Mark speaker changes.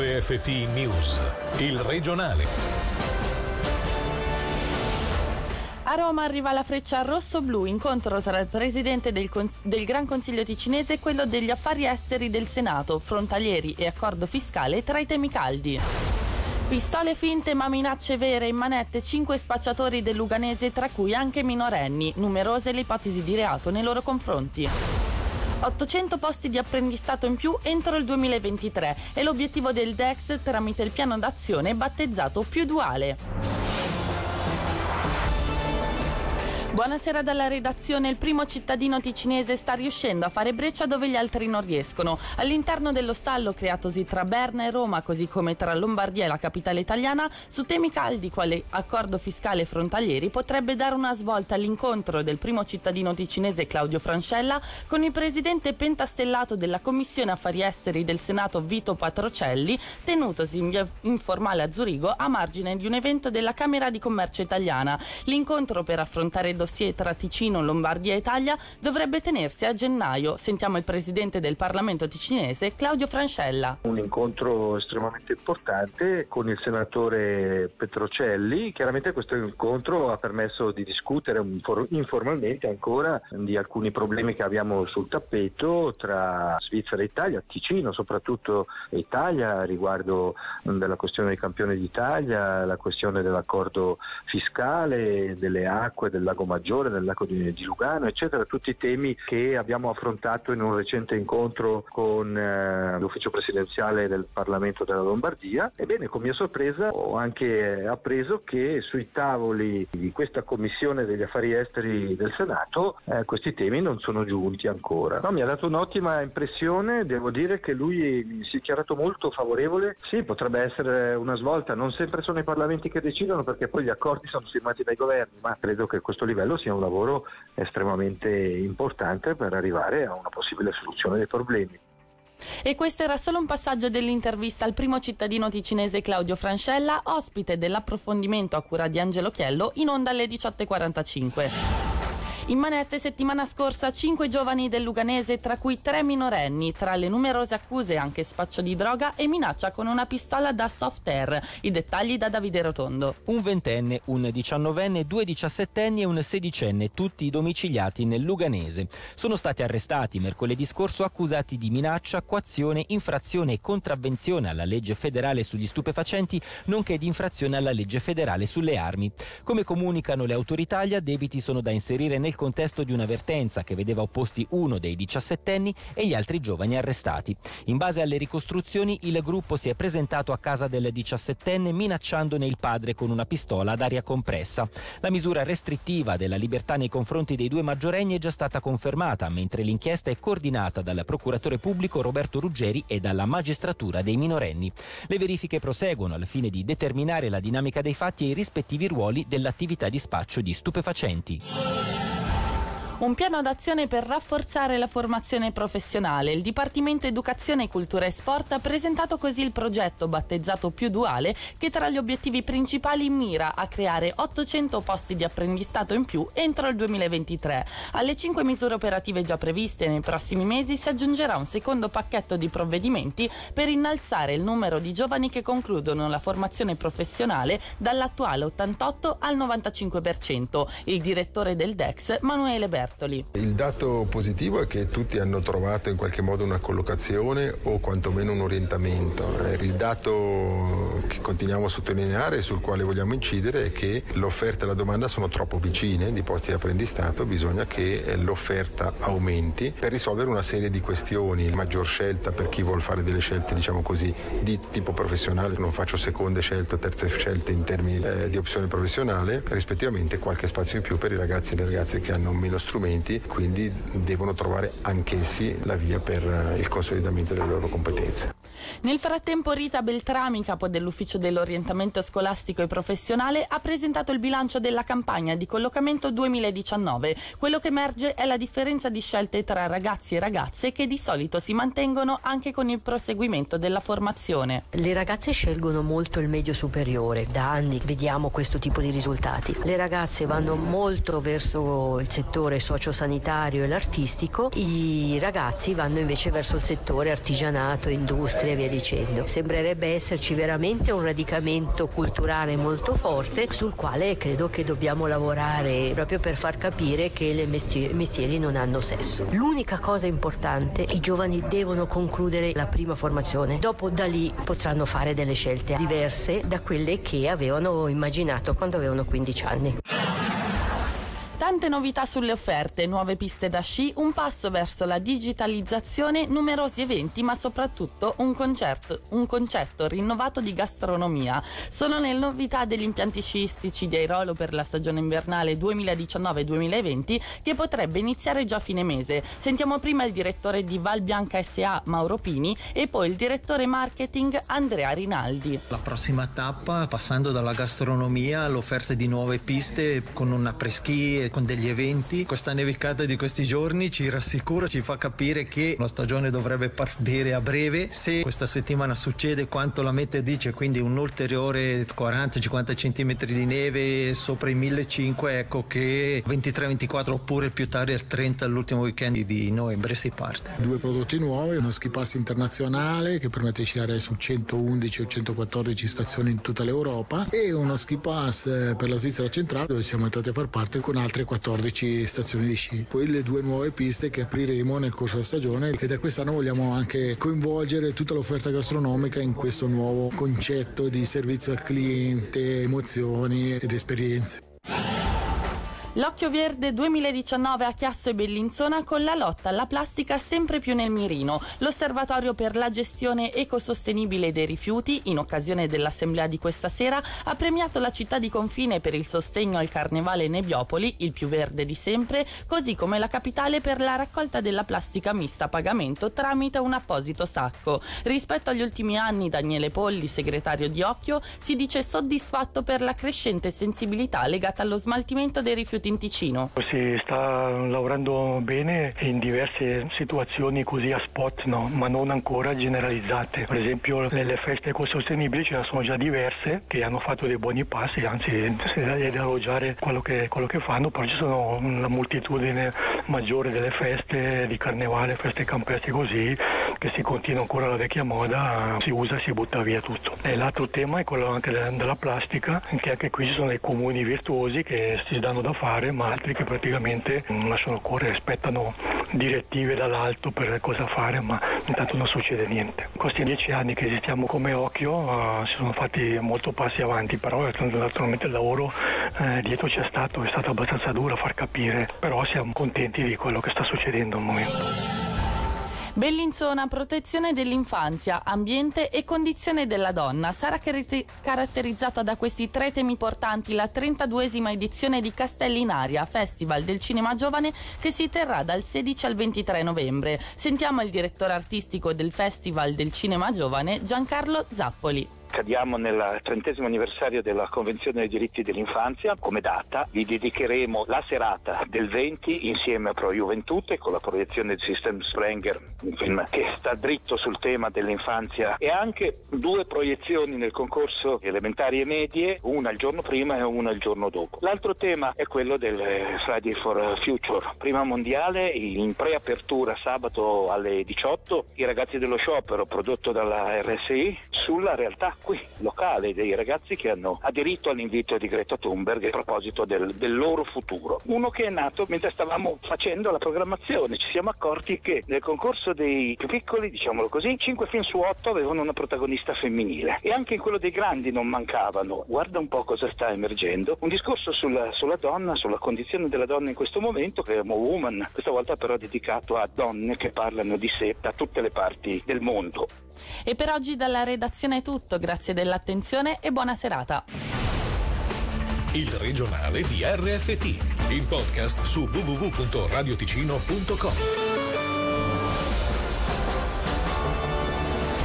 Speaker 1: RFT News, il regionale.
Speaker 2: A Roma arriva la freccia rosso-blu, incontro tra il presidente del, Cons- del, Gran Consiglio ticinese e quello degli affari esteri del Senato, frontalieri e accordo fiscale tra i temi caldi. Pistole finte ma minacce vere in manette 5 spacciatori del Luganese tra cui anche minorenni, numerose le ipotesi di reato nei loro confronti. 800 posti di apprendistato in più entro il 2023 è l'obiettivo del DEX tramite il piano d'azione battezzato più duale. Buonasera dalla redazione. Il primo cittadino ticinese sta riuscendo a fare breccia dove gli altri non riescono. All'interno dello stallo creatosi tra Berna e Roma, così come tra Lombardia e la capitale italiana, su temi caldi quali accordo fiscale frontalieri, potrebbe dare una svolta all'incontro del primo cittadino ticinese Claudio Francella con il presidente pentastellato della Commissione Affari Esteri del Senato Vito Patrocelli, tenutosi in via informale a Zurigo a margine di un evento della Camera di Commercio italiana. L'incontro per affrontare dossier tra Ticino, Lombardia e Italia dovrebbe tenersi a gennaio. Sentiamo il presidente del Parlamento ticinese, Claudio Francella.
Speaker 3: Un incontro estremamente importante con il senatore Petrocelli. Chiaramente questo incontro ha permesso di discutere informalmente ancora di alcuni problemi che abbiamo sul tappeto tra Svizzera e Italia, Ticino soprattutto e Italia riguardo della questione dei campioni d'Italia, la questione dell'accordo fiscale, delle acque del lago Maggiore, nel lago di, di, Lugano, eccetera, tutti temi che abbiamo affrontato in un recente incontro con eh, l'ufficio presidenziale del Parlamento della Lombardia. Ebbene, con mia sorpresa ho anche appreso che sui tavoli di questa commissione degli affari esteri del Senato eh, questi temi non sono giunti ancora. No, mi ha dato un'ottima impressione, devo dire che lui si è chiarato molto favorevole. Sì, potrebbe essere una svolta, non sempre sono i parlamenti che decidono perché poi gli accordi sono firmati dai governi, ma credo che questo livello livello sia un lavoro estremamente importante per arrivare a una possibile soluzione dei problemi.
Speaker 2: E questo era solo un passaggio dell'intervista al primo cittadino ticinese Claudio Francella, ospite dell'approfondimento a cura di Angelo Chiello, in onda alle 18.45. In manette settimana scorsa cinque giovani del Luganese, tra cui tre minorenni, tra le numerose accuse anche spaccio di droga e minaccia con una pistola da soft air. I dettagli da Davide Rotondo.
Speaker 4: Un ventenne, un diciannovenne, due diciassettenni e un sedicenne, tutti domiciliati nel Luganese. Sono stati arrestati mercoledì scorso accusati di minaccia, coazione, infrazione e contravvenzione alla legge federale sugli stupefacenti, nonché di infrazione alla legge federale sulle armi. Come comunicano le autorità, gli addebiti sono da inserire nel contesto di un'avvertenza che vedeva opposti uno dei diciassettenni e gli altri giovani arrestati. In base alle ricostruzioni, il gruppo si è presentato a casa del diciassettenne minacciandone il padre con una pistola ad aria compressa. La misura restrittiva della libertà nei confronti dei due maggiorenni è già stata confermata, mentre l'inchiesta è coordinata dal procuratore pubblico Roberto Ruggeri e dalla magistratura dei minorenni. Le verifiche proseguono al fine di determinare la dinamica dei fatti e i rispettivi ruoli dell'attività di spaccio di stupefacenti.
Speaker 2: Un piano d'azione per rafforzare la formazione professionale. Il Dipartimento Educazione, Cultura e Sport ha presentato così il progetto battezzato Più Duale che tra gli obiettivi principali mira a creare 800 posti di apprendistato in più entro il 2023. Alle 5 misure operative già previste nei prossimi mesi si aggiungerà un secondo pacchetto di provvedimenti per innalzare il numero di giovani che concludono la formazione professionale dall'attuale 88 al 95%. Il direttore del DEX, Manuele Berti. Bertoli.
Speaker 5: Il dato positivo è che tutti hanno trovato in qualche modo una collocazione o quantomeno un orientamento. Eh, il dato che continuiamo a sottolineare e sul quale vogliamo incidere è che l'offerta e la domanda sono troppo vicine di posti di apprendistato, bisogna che eh, l'offerta aumenti per risolvere una serie di questioni, maggior scelta per chi vuole fare delle scelte diciamo così di tipo professionale, non faccio seconde scelte o terze scelte in termini eh, di opzione professionale, rispettivamente qualche spazio in più per i ragazzi e le ragazze che hanno meno strumenti strumenti, quindi devono trovare anch'essi la via per eh, il consolidamento delle loro competenze.
Speaker 2: Nel frattempo Rita Beltrami, capo dell'ufficio dell'orientamento scolastico e professionale, ha presentato il bilancio della campagna di collocamento 2019. Quello che emerge è la differenza di scelte tra ragazzi e ragazze che di solito si mantengono anche con il proseguimento della formazione.
Speaker 6: Le ragazze scelgono molto il medio superiore, da anni vediamo questo tipo di risultati. Le ragazze vanno molto verso il settore sociosanitario e l'artistico, i ragazzi vanno invece verso il settore artigianato, industria e via dicendo. Sembrerebbe esserci veramente un radicamento culturale molto forte sul quale credo che dobbiamo lavorare proprio per far capire che le mestieri, non hanno sesso. L'unica cosa importante, i giovani devono concludere la prima formazione, dopo da lì potranno fare delle scelte diverse da quelle che avevano immaginato quando avevano 15 anni.
Speaker 2: Tante novità sulle offerte, nuove piste da sci, un passo verso la digitalizzazione, numerosi eventi, ma soprattutto un, concerto, un concetto rinnovato di gastronomia. Sono le novità degli impianti sciistici di Airolo per la stagione invernale 2019-2020 che potrebbe iniziare già a fine mese. Sentiamo prima il direttore di Val Bianca SA Mauro Pini e poi il direttore marketing Andrea Rinaldi.
Speaker 7: La prossima tappa, passando dalla gastronomia all'offerta di nuove piste con una preschi con degli eventi. Questa nevicata di questi giorni ci rassicura, ci fa capire che la stagione dovrebbe partire a breve. Se questa settimana succede quanto la mette dice, quindi un ulteriore 40-50 cm di neve sopra i 1500, ecco che 23-24 oppure più tardi al 30 l'ultimo weekend di novembre si parte.
Speaker 8: Due prodotti nuovi, uno ski pass internazionale che permette di sciare su 111 o 114 stazioni in tutta l'Europa e uno ski pass eh, per la Svizzera centrale dove siamo entrati a far parte con altre 14 stazioni di sci. Poi le due nuove piste che apriremo nel corso della stagione e da quest'anno vogliamo anche coinvolgere tutta l'offerta gastronomica in questo nuovo concetto di servizio al cliente, emozioni ed esperienze.
Speaker 2: L'Occhio Verde 2019 a Chiasso e Bellinzona con la lotta alla plastica sempre più nel mirino. L'Osservatorio per la gestione ecosostenibile dei rifiuti, in occasione dell'assemblea di questa sera, ha premiato la città di confine per il sostegno al Carnevale Nebbiopoli, il più verde di sempre, così come la capitale per la raccolta della plastica mista a pagamento tramite un apposito sacco. Rispetto agli ultimi anni, Daniele Polli, segretario di Occhio, si dice soddisfatto per la crescente sensibilità legata allo smaltimento dei rifiuti in Ticino.
Speaker 9: Si sta lavorando bene in diverse situazioni così a spot, no? ma non ancora generalizzate. Per esempio nelle feste ecosostenibili ce ne sono già diverse che hanno fatto dei buoni passi, anzi è da elogiare quello che, quello che fanno, però ci sono una moltitudine maggiore delle feste di carnevale, feste campestre così, che si continua ancora la vecchia moda, si usa e si butta via tutto. E l'altro tema è quello anche della plastica, che anche qui ci sono dei comuni virtuosi che si danno da fare ma altri che praticamente lasciano correre, aspettano direttive dall'alto per cosa fare, ma intanto non succede niente. In questi dieci anni che esistiamo come occhio uh, si sono fatti molto passi avanti, però naturalmente il lavoro eh, dietro c'è stato, è stato abbastanza duro a far capire, però siamo contenti di quello che sta succedendo al momento.
Speaker 2: Bellinzona, protezione dell'infanzia, ambiente e condizione della donna. Sarà caratterizzata da questi tre temi portanti la 32esima edizione di Castelli in Aria, Festival del Cinema Giovane che si terrà dal 16 al 23 novembre. Sentiamo il direttore artistico del Festival del Cinema Giovane, Giancarlo Zappoli.
Speaker 10: Cadiamo nel trentesimo anniversario della Convenzione dei diritti dell'infanzia. Come data vi dedicheremo la serata del 20 insieme a Pro Juventute con la proiezione di System Sprenger, un film che sta dritto sul tema dell'infanzia e anche due proiezioni nel concorso elementari e medie, una il giorno prima e una il giorno dopo. L'altro tema è quello del Friday for Future, prima mondiale in preapertura sabato alle 18, i ragazzi dello sciopero prodotto dalla RSI sulla realtà qui locale dei ragazzi che hanno aderito all'invito di Greta Thunberg a proposito del, del, loro futuro. Uno che è nato mentre stavamo facendo la programmazione, ci siamo accorti che nel concorso dei più piccoli, diciamolo così, 5 film su 8 avevano una protagonista femminile e anche in quello dei grandi non mancavano. Guarda un po' cosa sta emergendo. Un discorso sulla, sulla donna, sulla condizione della donna in questo momento, che è Mo Woman, questa volta però dedicato a donne che parlano di sé da tutte le parti del mondo.
Speaker 2: E per oggi dalla redazione è tutto, grazie dell'attenzione e buona serata.
Speaker 1: Il regionale di RFT, il podcast su www.radioticino.com.